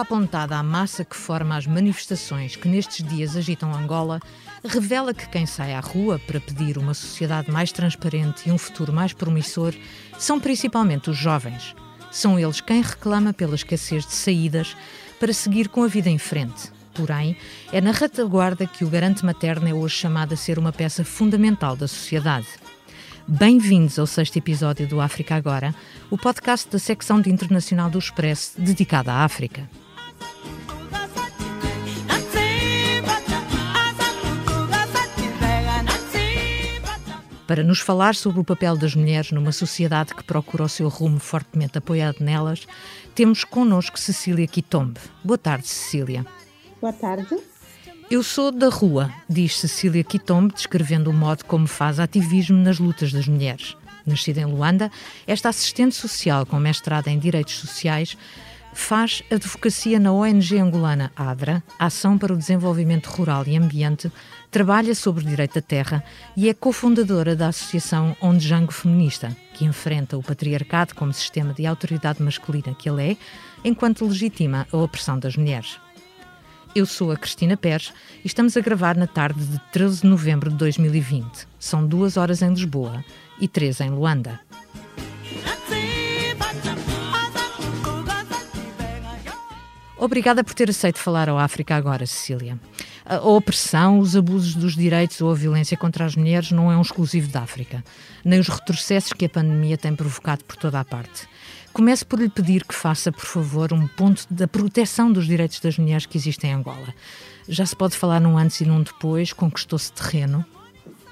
apontada à massa que forma as manifestações que nestes dias agitam Angola, revela que quem sai à rua para pedir uma sociedade mais transparente e um futuro mais promissor são principalmente os jovens. São eles quem reclama pela escassez de saídas para seguir com a vida em frente. Porém, é na retaguarda que o garante materno é hoje chamado a ser uma peça fundamental da sociedade. Bem-vindos ao sexto episódio do África Agora, o podcast da secção de internacional do Expresso dedicada à África. Para nos falar sobre o papel das mulheres numa sociedade que procura o seu rumo fortemente apoiado nelas, temos connosco Cecília Quitombe. Boa tarde, Cecília. Boa tarde. Eu sou da rua, diz Cecília Quitombe, descrevendo o modo como faz ativismo nas lutas das mulheres. Nascida em Luanda, esta assistente social com mestrado em Direitos Sociais faz advocacia na ONG angolana ADRA, Ação para o Desenvolvimento Rural e Ambiente, trabalha sobre direito da terra e é cofundadora da associação Onjango Feminista, que enfrenta o patriarcado como sistema de autoridade masculina que ele é, enquanto legitima a opressão das mulheres. Eu sou a Cristina Pérez e estamos a gravar na tarde de 13 de novembro de 2020. São duas horas em Lisboa e três em Luanda. Obrigada por ter aceito falar ao África agora, Cecília. A opressão, os abusos dos direitos ou a violência contra as mulheres não é um exclusivo da África, nem os retrocessos que a pandemia tem provocado por toda a parte. Começo por lhe pedir que faça, por favor, um ponto da proteção dos direitos das mulheres que existem em Angola. Já se pode falar num antes e num depois? Conquistou-se terreno?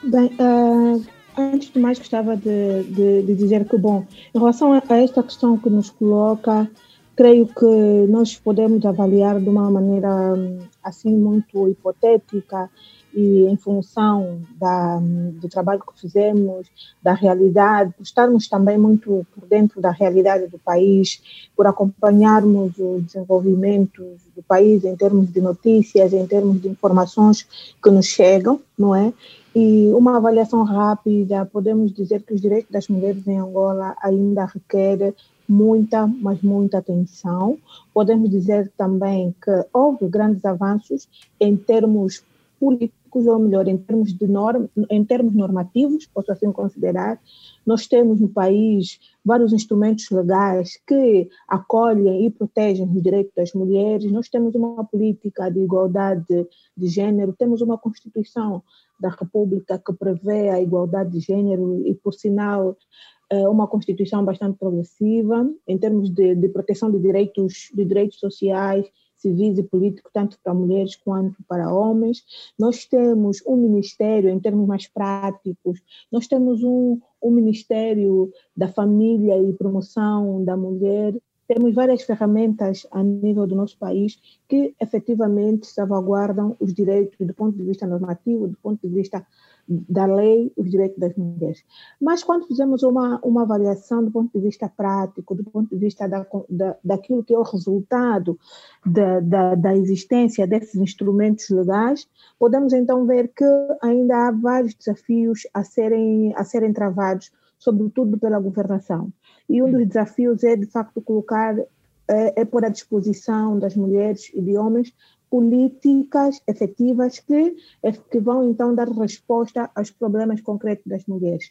Bem, uh, antes de mais gostava de, de, de, dizer que, bom, em relação a esta questão que nos coloca, creio que nós podemos avaliar de uma maneira assim muito hipotética e em função da, do trabalho que fizemos, da realidade, por estarmos também muito por dentro da realidade do país, por acompanharmos os desenvolvimentos do país em termos de notícias, em termos de informações que nos chegam, não é? E uma avaliação rápida, podemos dizer que os direitos das mulheres em Angola ainda requerem muita, mas muita atenção. Podemos dizer também que houve grandes avanços em termos políticos, ou melhor, em termos, de norm, em termos normativos, posso assim considerar. Nós temos no país vários instrumentos legais que acolhem e protegem os direitos das mulheres. Nós temos uma política de igualdade de gênero, temos uma Constituição da República que prevê a igualdade de gênero e, por sinal, uma Constituição bastante progressiva em termos de, de proteção de direitos, de direitos sociais, civis e políticos, tanto para mulheres quanto para homens. Nós temos um ministério, em termos mais práticos, nós temos um, um Ministério da Família e Promoção da Mulher, temos várias ferramentas a nível do nosso país que efetivamente salvaguardam os direitos do ponto de vista normativo, do ponto de vista da lei os direitos das mulheres. Mas quando fizemos uma, uma avaliação do ponto de vista prático, do ponto de vista da, da, daquilo que é o resultado da, da, da existência desses instrumentos legais, podemos então ver que ainda há vários desafios a serem, a serem travados, sobretudo pela governação. E um dos desafios é, de facto, colocar é, é pôr à disposição das mulheres e de homens políticas efetivas que, que vão então dar resposta aos problemas concretos das mulheres.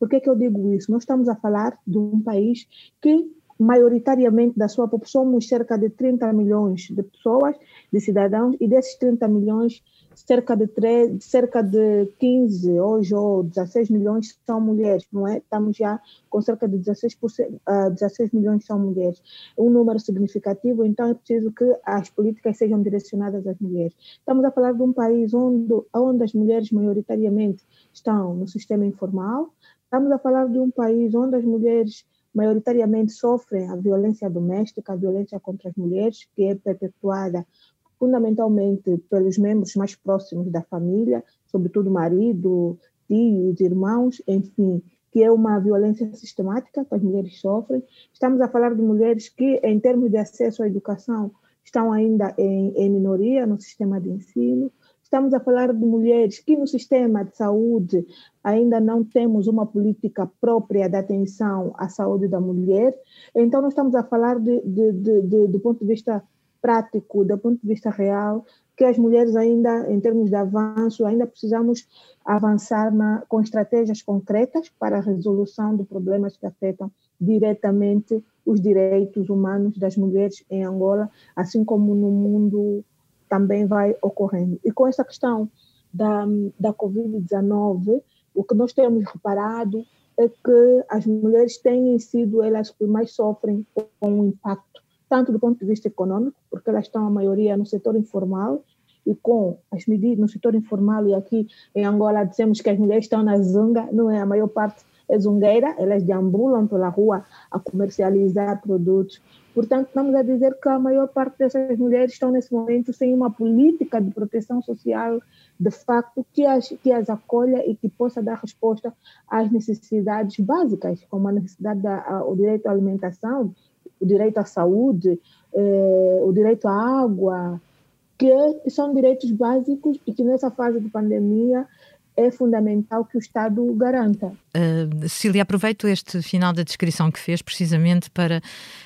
Por que, que eu digo isso? Nós estamos a falar de um país que maioritariamente da sua população, somos cerca de 30 milhões de pessoas, de cidadãos, e desses 30 milhões, cerca de, 3, cerca de 15 hoje ou 16 milhões são mulheres, não é? Estamos já com cerca de 16%, uh, 16 milhões são mulheres. Um número significativo, então é preciso que as políticas sejam direcionadas às mulheres. Estamos a falar de um país onde, onde as mulheres maioritariamente estão no sistema informal, estamos a falar de um país onde as mulheres maioritariamente sofrem a violência doméstica, a violência contra as mulheres, que é perpetuada fundamentalmente pelos membros mais próximos da família, sobretudo marido, tios, irmãos, enfim, que é uma violência sistemática que as mulheres sofrem. Estamos a falar de mulheres que, em termos de acesso à educação, estão ainda em, em minoria no sistema de ensino. Estamos a falar de mulheres que no sistema de saúde ainda não temos uma política própria de atenção à saúde da mulher. Então, nós estamos a falar de, de, de, de do ponto de vista prático, do ponto de vista real, que as mulheres ainda, em termos de avanço, ainda precisamos avançar na, com estratégias concretas para a resolução de problemas que afetam diretamente os direitos humanos das mulheres em Angola, assim como no mundo também vai ocorrendo. E com essa questão da, da Covid-19, o que nós temos reparado é que as mulheres têm sido elas que mais sofrem com o impacto, tanto do ponto de vista econômico, porque elas estão a maioria no setor informal, e com as medidas no setor informal, e aqui em Angola dizemos que as mulheres estão na zunga, não é? A maior parte é zungueira, elas deambulam pela rua a comercializar produtos. Portanto, estamos a dizer que a maior parte dessas mulheres estão nesse momento sem uma política de proteção social de facto que as, que as acolha e que possa dar resposta às necessidades básicas, como a necessidade da o direito à alimentação, o direito à saúde, eh, o direito à água, que são direitos básicos e que nessa fase de pandemia é fundamental que o Estado garanta. Uh, Cília, aproveito este final da descrição que fez precisamente para.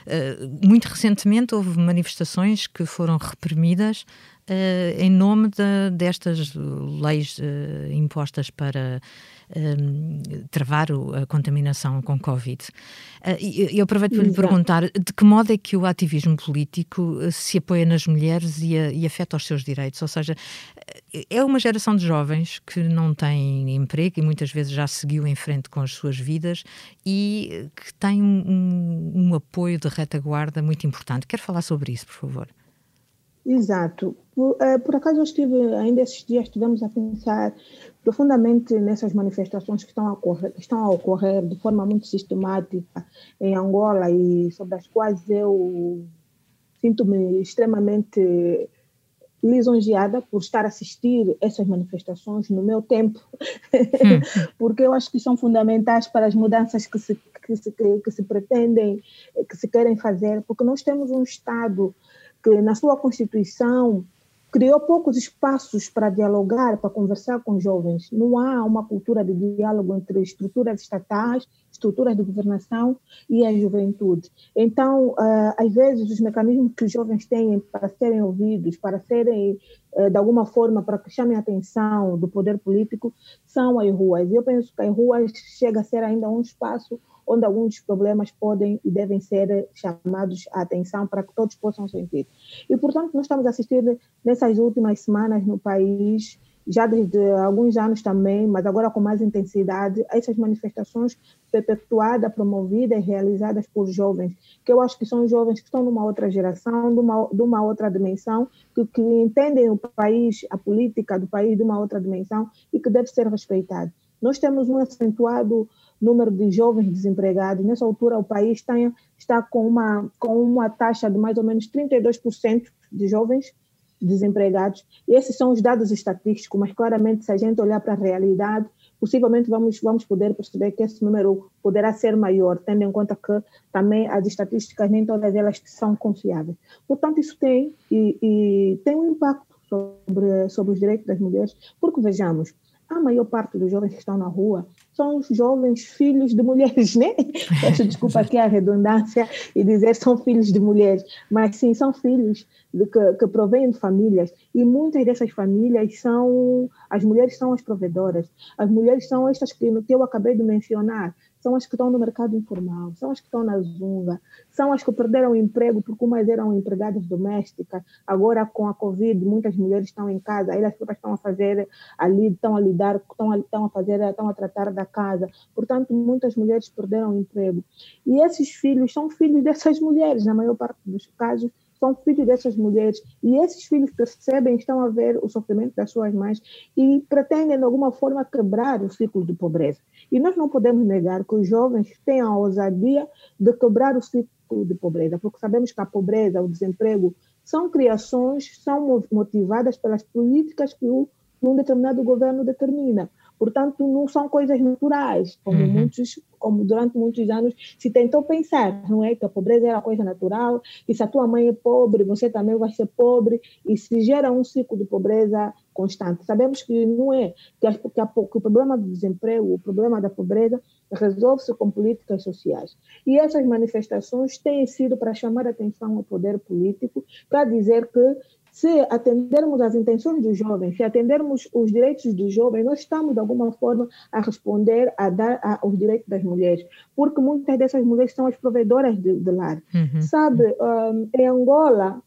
Uh, muito recentemente houve manifestações que foram reprimidas uh, em nome de, destas leis impostas para um, travar a contaminação com Covid. Uh, e eu aproveito para lhe perguntar de que modo é que o ativismo político eh, se apoia nas mulheres e, a, e afeta os seus direitos? Ou seja, é uma geração de jovens que não tem emprego e muitas vezes já seguiu em frente com as suas vidas e que tem um, um apoio de retaguarda muito importante. Quer falar sobre isso, por favor? Exato. Por, uh, por, acaso eu estive, ainda esses dias estivemos a pensar profundamente nessas manifestações que estão a ocorrer, que estão a ocorrer de forma muito sistemática em Angola e sobre as quais eu sinto-me extremamente lisonjeada por estar a assistir essas manifestações no meu tempo, hum. porque eu acho que são fundamentais para as mudanças que se, que se, que se pretendem, que se querem fazer, porque nós temos um Estado que na sua Constituição criou poucos espaços para dialogar, para conversar com jovens. Não há uma cultura de diálogo entre estruturas estatais, estruturas de governação e a juventude. Então, eh, às vezes, os mecanismos que os jovens têm para serem ouvidos, para serem, eh, de alguma forma, para que chamem a atenção do poder político, são as ruas. E eu penso que as ruas chega a ser ainda um espaço onde alguns problemas podem e devem ser chamados à atenção para que todos possam sentir. E, portanto, nós estamos a assistir nessas últimas semanas no país, já desde alguns anos também, mas agora com mais intensidade, essas manifestações perpetuadas, promovidas realizadas por jovens, que eu acho que são jovens que estão numa outra geração, de uma, outra dimensão, que, que entendem o país, a política do país de uma outra dimensão e que deve ser respeitado. Nós temos um acentuado número de jovens desempregados. Nessa altura, o país está, está com, uma, com uma taxa de mais ou menos 32% de jovens desempregados. Esses são os dados estatísticos, mas claramente, se a gente olhar para a realidade, possivelmente vamos, vamos poder perceber que esse número poderá ser maior, tendo em conta que também as estatísticas, nem todas elas são confiáveis. Portanto, isso tem, e, e tem um impacto sobre, sobre os direitos das mulheres, porque vejamos, a maior parte dos jovens que estão na rua são os jovens filhos de mulheres, né? Peço desculpa aqui a redundância e dizer são filhos de mulheres, mas sim, são filhos que, que provêm de famílias. E muitas dessas famílias são, as mulheres são as provedoras, as mulheres são estas que, que eu acabei de mencionar, são as que estão no mercado informal, são as que estão na zunga, são as que perderam o emprego porque umas eram empregadas domésticas, agora com a Covid muitas mulheres estão em casa, elas próprias estão a fazer ali, estão a lidar, estão a, estão a fazer, estão a tratar da casa, portanto muitas mulheres perderam o emprego. E esses filhos são filhos dessas mulheres, na maior parte dos casos, são filhos dessas mulheres e esses filhos percebem, estão a ver o sofrimento das suas mães e pretendem de alguma forma quebrar o ciclo de pobreza. E nós não podemos negar que os jovens tenham a ousadia de quebrar o ciclo de pobreza, porque sabemos que a pobreza, o desemprego, são criações, são motivadas pelas políticas que um determinado governo determina. Portanto, não são coisas naturais, como uhum. muitos como durante muitos anos se tentou pensar, não é? Que a pobreza era coisa natural, e se a tua mãe é pobre, você também vai ser pobre, e se gera um ciclo de pobreza constante. Sabemos que não é, que, a, que, a, que o problema do desemprego, o problema da pobreza, resolve-se com políticas sociais. E essas manifestações têm sido para chamar a atenção ao poder político, para dizer que se atendermos às intenções dos jovens, se atendermos os direitos dos jovens, nós estamos, de alguma forma, a responder a dar aos direitos das mulheres, porque muitas dessas mulheres são as provedoras de, de lar. Uhum. Sabe, um, em Angola,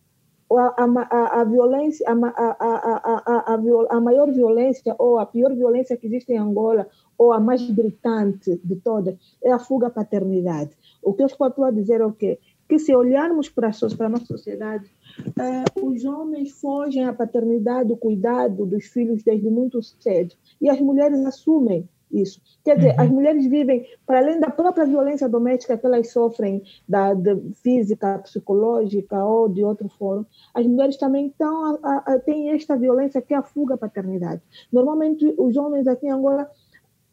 a, a, a, violência, a, a, a, a, maior violência ou a pior violência que existe em Angola, ou a mais gritante de todas, é a fuga à paternidade. O que eu estou a dizer é o quê? Que se olharmos para a, nossa sociedade, uh, os homens fogem à paternidade, o cuidado dos filhos desde muito cedo. E as mulheres assumem isso. Quer dizer, uhum. as mulheres vivem, para além da própria violência doméstica que elas sofrem, da, física, psicológica ou de outro fórum, as mulheres também estão a, a, têm esta violência que é a fuga à paternidade. Normalmente, os homens aqui em Angola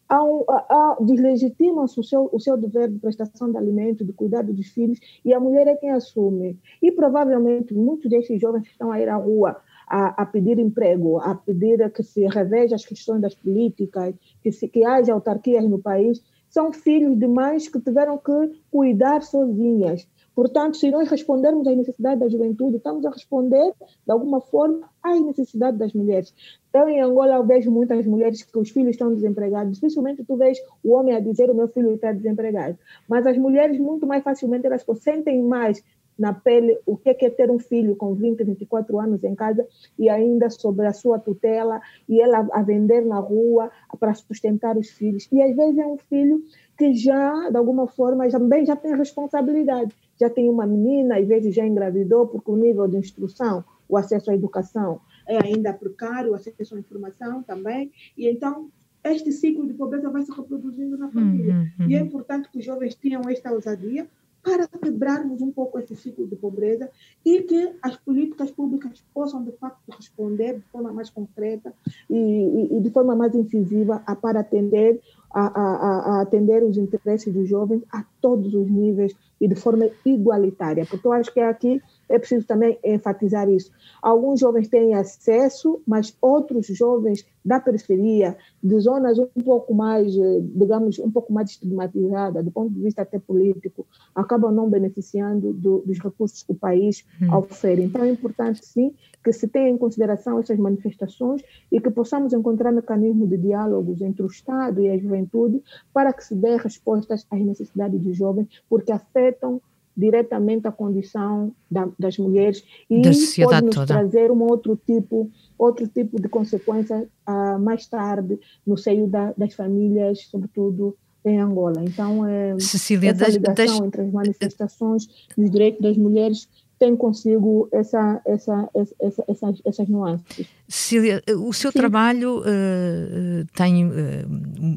ao, ao, deslegitimam-se o seu, o seu dever de prestação de alimento, de cuidado dos filhos, e a mulher é quem assume. E provavelmente muitos desses jovens estão a ir à rua a, a pedir emprego, a pedir que se reveja as questões das políticas, que, se, que haja autarquias no país, são filhos de mães que tiveram que cuidar sozinhas. Portanto, se nós respondermos às necessidades da juventude, estamos a responder, de alguma forma, às necessidades das mulheres. Eu, em Angola, vejo muitas mulheres que os filhos estão desempregados. Principalmente, tu vês o homem a dizer o meu filho está desempregado. Mas as mulheres, muito mais facilmente, elas sentem mais na pele o que é ter um filho com 20, 24 anos em casa e ainda sobre a sua tutela e ela a vender na rua para sustentar os filhos. E às vezes é um filho que já, de alguma forma, também já tem responsabilidade já tem uma menina, às vezes já engravidou, porque o nível de instrução, o acesso à educação é ainda precário, o acesso à informação também, e então este ciclo de pobreza vai se reproduzindo na família. Uhum, uhum. E é importante que os jovens tenham esta ousadia para quebrarmos um pouco esse ciclo de pobreza e que as políticas públicas possam, de facto, responder de forma mais concreta e, e, e de forma mais incisiva a, para atender a, a, atender os interesses dos jovens a todos os níveis e de forma igualitária, porque eu acho que aqui é preciso também enfatizar isso. Alguns jovens têm acesso, mas outros jovens da periferia, de zonas um pouco mais, eh, digamos, um pouco mais estigmatizadas, do ponto de vista até político, acabam não beneficiando do, dos recursos que o país hum. oferece. Então é importante, sim, que se tenha em consideração essas manifestações e que possamos encontrar mecanismos de diálogos entre o Estado e a juventude para que se dê respostas às necessidades dos jovens, porque afetam diretamente a condição da, das mulheres e da pode nos toda. trazer um outro tipo outro tipo de consequência uh, mais tarde no seio da, das famílias, sobretudo em Angola. Então, é, Cecília, essa ligação das, entre as manifestações e os direitos das mulheres tem consigo essa, essa, essa, essas, essas nuances. Cecília, o seu Sim. trabalho uh, tem uh,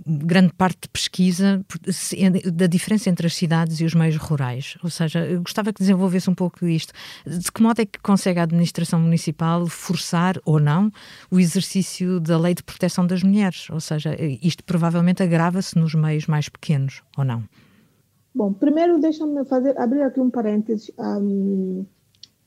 grande parte de pesquisa da diferença entre as cidades e os meios rurais. Ou seja, eu gostava que desenvolvesse um pouco isto. De que modo é que consegue a administração municipal forçar ou não o exercício da lei de proteção das mulheres? Ou seja, isto provavelmente agrava-se nos meios mais pequenos, ou não? Bom, primeiro deixa-me fazer abrir aqui um parênteses, um,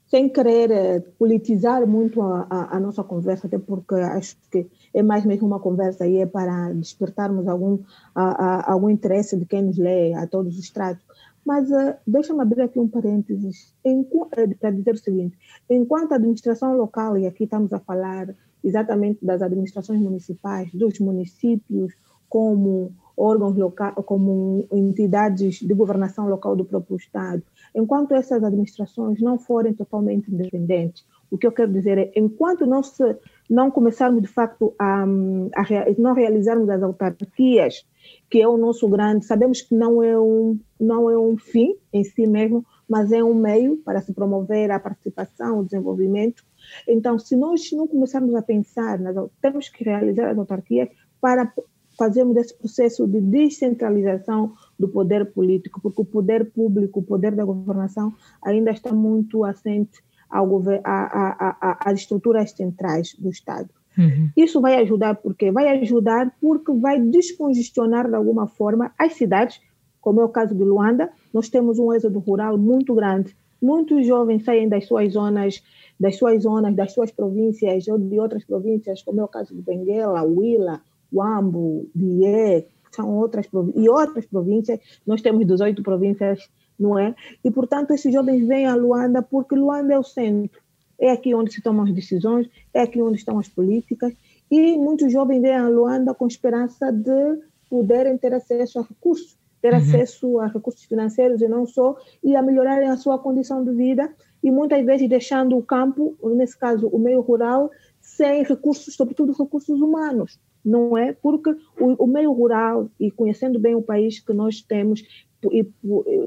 sem querer eh, politizar muito a, a, a, nossa conversa, até porque acho que é mais mesmo uma conversa e é para despertarmos algum, a, algum interesse de quem nos lê a todos os tratos. Mas uh, deixa-me abrir aqui um parênteses eh, para dizer o seguinte: enquanto a administração local, e aqui estamos a falar exatamente das administrações municipais, dos municípios, como órgãos locais, como entidades de governação local do próprio Estado, enquanto essas administrações não forem totalmente independentes, o que eu quero dizer é, enquanto não, se, não começarmos de facto a, a não realizarmos as autarquias, que é o nosso grande, sabemos que não é um, não é um fim em si mesmo, mas é um meio para se promover a participação, o desenvolvimento. Então, se nós não começarmos a pensar, nas, temos que realizar as autarquias para fazemos esse processo de descentralização do poder político, porque o poder público, o poder da governação ainda está muito assente às estruturas centrais do Estado. Uhum. Isso vai ajudar porque vai ajudar porque vai descongestionar de alguma forma as cidades, como é o caso de Luanda. Nós temos um êxodo rural muito grande. Muitos jovens saem das suas zonas, das suas zonas, das suas províncias ou de outras províncias, como é o caso de Benguela, Huila, Huambo, Bié, são outras e outras províncias. Nós temos 18 províncias, não é? E portanto esses jovens vêm a Luanda porque Luanda é o centro é aqui onde se tomam as decisões, é aqui onde estão as políticas, e muitos jovens vêm a Luanda com esperança de poderem ter acesso a recursos, ter uhum. acesso a recursos financeiros e não só, e a melhorarem a sua condição de vida, e muitas vezes deixando o campo, nesse caso o meio rural, sem recursos, sobretudo recursos humanos, não é? Porque o, o meio rural, e conhecendo bem o país que nós temos, e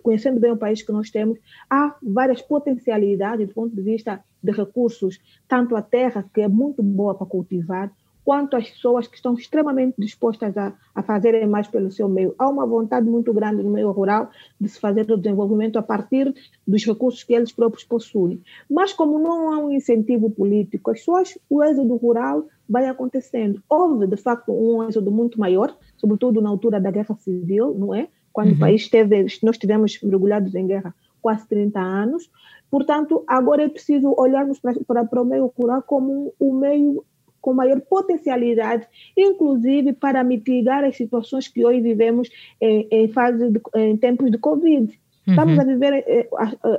conhecendo bem o país que nós temos, há várias potencialidades do ponto de vista de recursos, tanto a terra, que é muito boa para cultivar, quanto as pessoas que estão extremamente dispostas a, a fazerem mais pelo seu meio. Há uma vontade muito grande no meio rural de se fazer o desenvolvimento a partir dos recursos que eles próprios possuem. Mas como não há um incentivo político, as pessoas, o êxodo rural vai acontecendo. Houve, de facto, um êxodo muito maior, sobretudo na altura da guerra civil, não é? quando uhum. o país teve, nós estivemos mergulhados em guerra quase 30 anos. Portanto, agora é preciso olharmos para, para, para o meio rural como o meio com maior potencialidade, inclusive para mitigar as situações que hoje vivemos em, em fase de, em tempos de Covid. Uhum. Estamos a viver em, eh,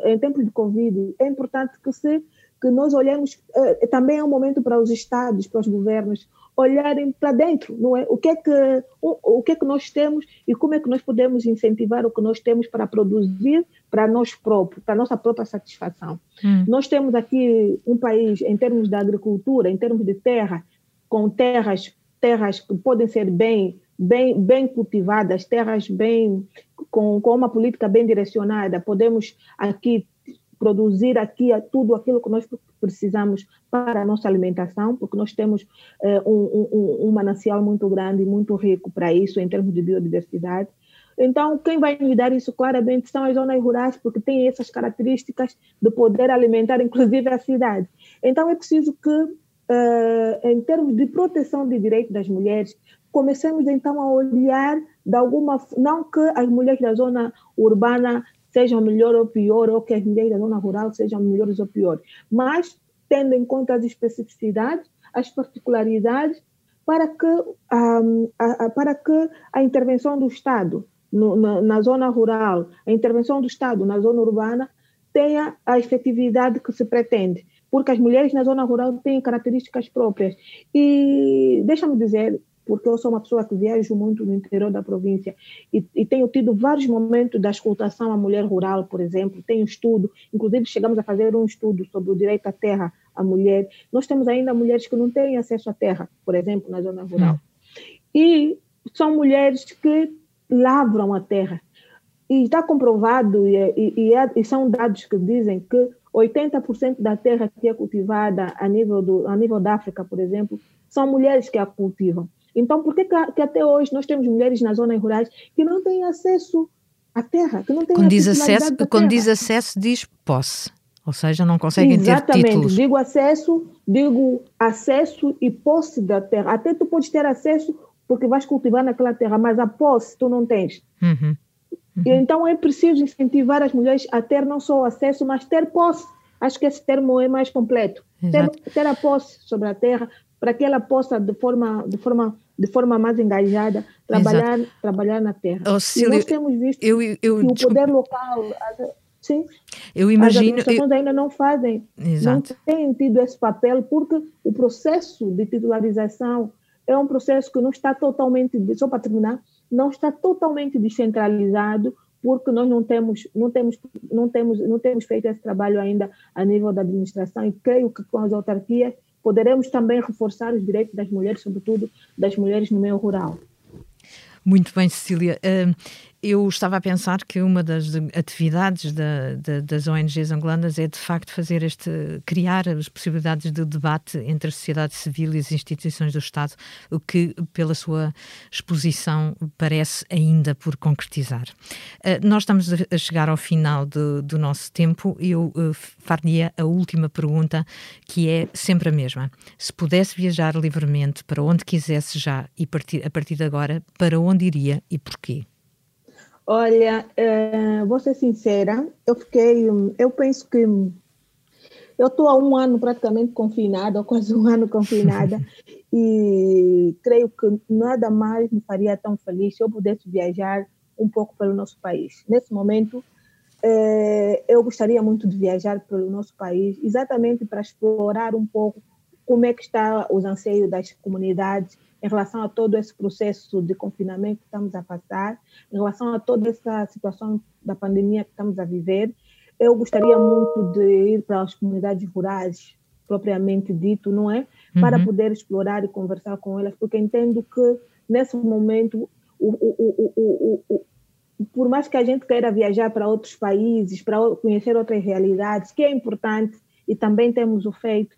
em tempos de Covid. É importante que se que nós olhemos eh, também é um momento para os estados, para os governos olharem para dentro, não é? O que é que o, o que é que nós temos e como é que nós podemos incentivar o que nós temos para produzir para nós próprios, para a nossa própria satisfação. Hum. Nós temos aqui um país em termos de agricultura, em termos de terra, com terras terras que podem ser bem bem bem cultivadas, terras bem com, com uma política bem direcionada, podemos aqui produzir aqui tudo aquilo que nós precisamos para a nossa alimentação, porque nós temos eh, um, um, um manancial muito grande e muito rico para isso, em termos de biodiversidade. Então, quem vai nos dar isso claramente são as zonas rurais, porque têm essas características de poder alimentar, inclusive, a cidade. Então, é preciso que, uh, em termos de proteção de direitos das mulheres, comecemos então a olhar de alguma não que as mulheres da zona urbana sejam melhor ou pior, ou que as mulheres da zona rural sejam melhores ou piores, mas tendo em conta as especificidades, as particularidades, para que, um, a, a, para que a intervenção do Estado no, na, na, zona rural, a intervenção do Estado na zona urbana tenha a efetividade que se pretende, porque as mulheres na zona rural têm características próprias. E deixa-me dizer, porque eu sou uma pessoa que viajo muito no interior da província e, e, tenho tido vários momentos da escutação à mulher rural, por exemplo, tenho estudo, inclusive chegamos a fazer um estudo sobre o direito à terra à mulher. Nós temos ainda mulheres que não têm acesso à terra, por exemplo, na zona rural. E são mulheres que lavram a terra. E está comprovado, e, e, é, e são dados que dizem que 80% da terra que é cultivada a nível, do, a nível da África, por exemplo, são mulheres que a cultivam. Então, por que, que até hoje nós temos mulheres nas zonas rurais que não têm acesso à terra, que não têm quando diz acesso, Quando diz acesso, diz posse. Ou seja, não conseguem Exatamente. ter títulos. Exatamente. Digo acesso, digo acesso e posse da terra. Até tu podes ter acesso porque vais cultivar naquela terra, mas a posse tu não tens. Uhum. Uhum. Então é preciso incentivar as mulheres a ter não só acesso, mas ter posse. Acho que esse termo é mais completo. Ter, ter, a posse sobre a terra para que ela possa, de forma, de forma de forma mais engajada, trabalhar, trabalhar na terra. E nós temos visto eu, eu, que o poder local, sim, eu imagino, as administrações eu... ainda não fazem, Exato. não têm tido esse papel, porque o processo de titularização é um processo que não está totalmente, só para terminar, não está totalmente descentralizado, porque nós não temos, não temos, não temos, não temos feito esse trabalho ainda a nível da administração e creio que com as autarquias poderemos também reforçar os direitos das mulheres, sobretudo das mulheres no meio rural. Muito bem, Cecília. Eu estava a pensar que uma das atividades da, da, das ONGs angolanas é de facto fazer este, criar as possibilidades de debate entre a sociedade civil e as instituições do Estado, o que, pela sua exposição, parece ainda por concretizar. Uh, nós estamos a chegar ao final do, do nosso tempo e eu uh, faria a última pergunta, que é sempre a mesma. Se pudesse viajar livremente para onde quisesse já e partir, a partir de agora, para onde iria e porquê? Olha, uh, vou ser sincera, eu fiquei, eu penso que eu estou há um ano praticamente confinada, ou quase um ano confinada, e creio que nada mais me faria tão feliz se eu pudesse viajar um pouco pelo nosso país. Nesse momento, eh, eu gostaria muito de viajar pelo nosso país, exatamente para explorar um pouco como é que está os anseios das comunidades, em relação a todo esse processo de confinamento que estamos a passar, em relação a toda essa situação da pandemia que estamos a viver. Eu gostaria muito de ir para as comunidades rurais, propriamente dito, não é? Para uhum. poder explorar e conversar com elas, porque entendo que nesse momento, o, o, o, o, por mais que a gente queira viajar para outros países, para conhecer outras realidades, que é importante e também temos o feito,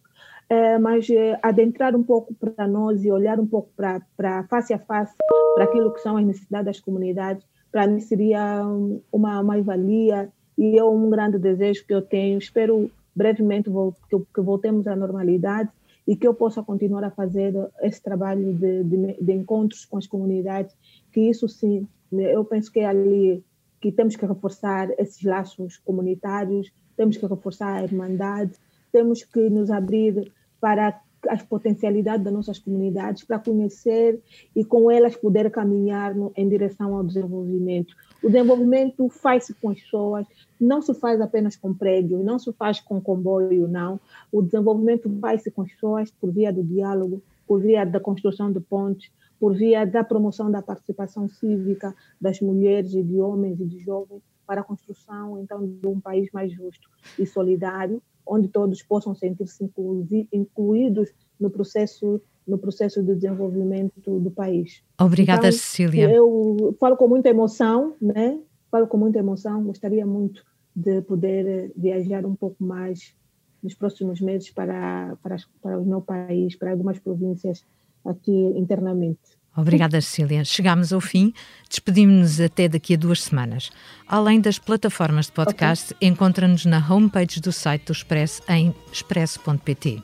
é, mas é, adentrar um pouco para nós e olhar um pouco para face a face para aquilo que são as necessidades das comunidades, para mim seria uma mais-valia e é um grande desejo que eu tenho. Espero brevemente que, voltemos à normalidade e que eu possa continuar a fazer esse trabalho de, de, de, encontros com as comunidades, que isso sim, eu penso que é ali que temos que reforçar esses laços comunitários, temos que reforçar a irmandade, temos que nos abrir para as potencialidades das nossas comunidades, para conhecer e com elas poder caminhar no, em direção ao desenvolvimento. O desenvolvimento faz-se com as pessoas, não se faz apenas com prédio, não se faz com comboio, não. O desenvolvimento faz-se com as pessoas por via do diálogo, por via da construção de pontes, por via da promoção da participação cívica das mulheres e de homens e de jovens para a construção, então, de um país mais justo e solidário, onde todos possam sentir-se incluídos no processo no processo de desenvolvimento do país. Obrigada, então, Cecília. Eu falo com muita emoção, né? Falo com muita emoção. Gostaria muito de poder eh, viajar um pouco mais nos próximos meses para, para, para o meu país, para algumas províncias aqui internamente. Obrigada, Cecília. Chegámos ao fim. Despedimos-nos até daqui a duas semanas. Além das plataformas de podcast, okay. encontra-nos na homepage do site do Expresso em expresso.pt.